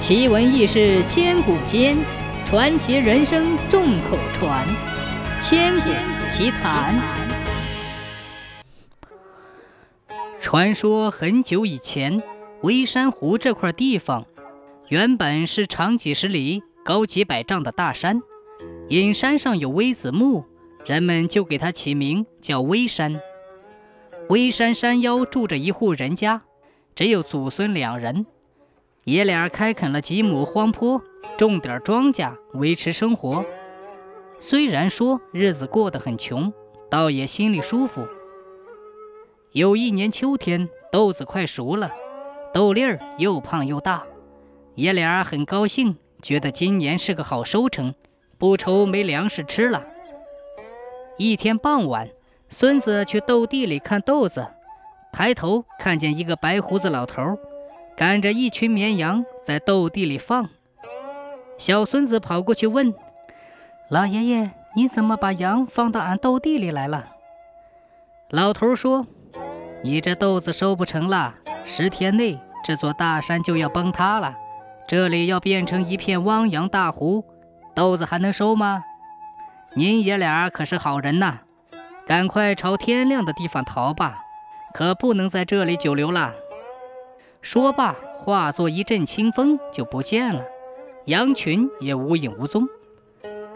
奇闻异事千古间，传奇人生众口传。千古奇谈。传说很久以前，微山湖这块地方，原本是长几十里、高几百丈的大山，因山上有微子木，人们就给它起名叫微山。微山山腰住着一户人家，只有祖孙两人。爷俩开垦了几亩荒坡，种点庄稼维持生活。虽然说日子过得很穷，倒也心里舒服。有一年秋天，豆子快熟了，豆粒儿又胖又大，爷俩很高兴，觉得今年是个好收成，不愁没粮食吃了。一天傍晚，孙子去豆地里看豆子，抬头看见一个白胡子老头。赶着一群绵羊在豆地里放，小孙子跑过去问：“老爷爷，你怎么把羊放到俺豆地里来了？”老头说：“你这豆子收不成了，十天内这座大山就要崩塌了，这里要变成一片汪洋大湖，豆子还能收吗？您爷俩可是好人呐，赶快朝天亮的地方逃吧，可不能在这里久留了。”说罢，化作一阵清风就不见了，羊群也无影无踪。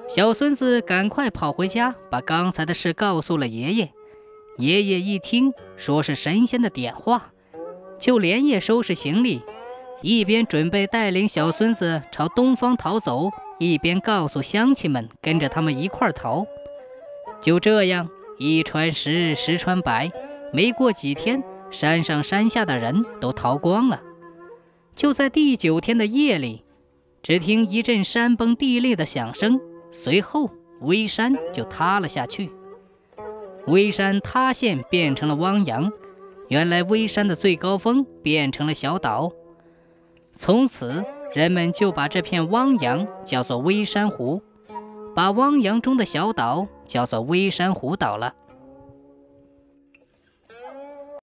小孙子赶快跑回家，把刚才的事告诉了爷爷。爷爷一听，说是神仙的点化，就连夜收拾行李，一边准备带领小孙子朝东方逃走，一边告诉乡亲们跟着他们一块逃。就这样，一传十，十传百，没过几天。山上山下的人都逃光了。就在第九天的夜里，只听一阵山崩地裂的响声，随后微山就塌了下去。微山塌陷，变成了汪洋。原来微山的最高峰变成了小岛。从此，人们就把这片汪洋叫做微山湖，把汪洋中的小岛叫做微山湖岛了。